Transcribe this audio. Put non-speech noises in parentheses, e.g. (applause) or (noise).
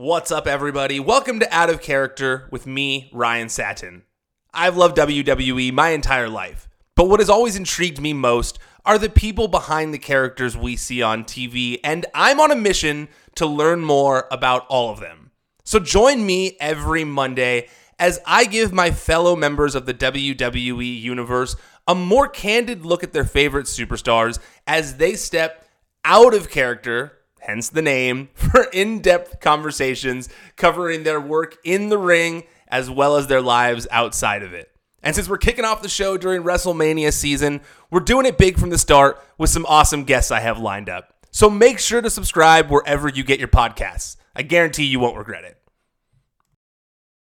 What's up, everybody? Welcome to Out of Character with me, Ryan Satin. I've loved WWE my entire life, but what has always intrigued me most are the people behind the characters we see on TV, and I'm on a mission to learn more about all of them. So join me every Monday as I give my fellow members of the WWE Universe a more candid look at their favorite superstars as they step out of character hence the name, (laughs) for in depth conversations covering their work in the ring as well as their lives outside of it. And since we're kicking off the show during WrestleMania season, we're doing it big from the start with some awesome guests I have lined up. So make sure to subscribe wherever you get your podcasts. I guarantee you won't regret it.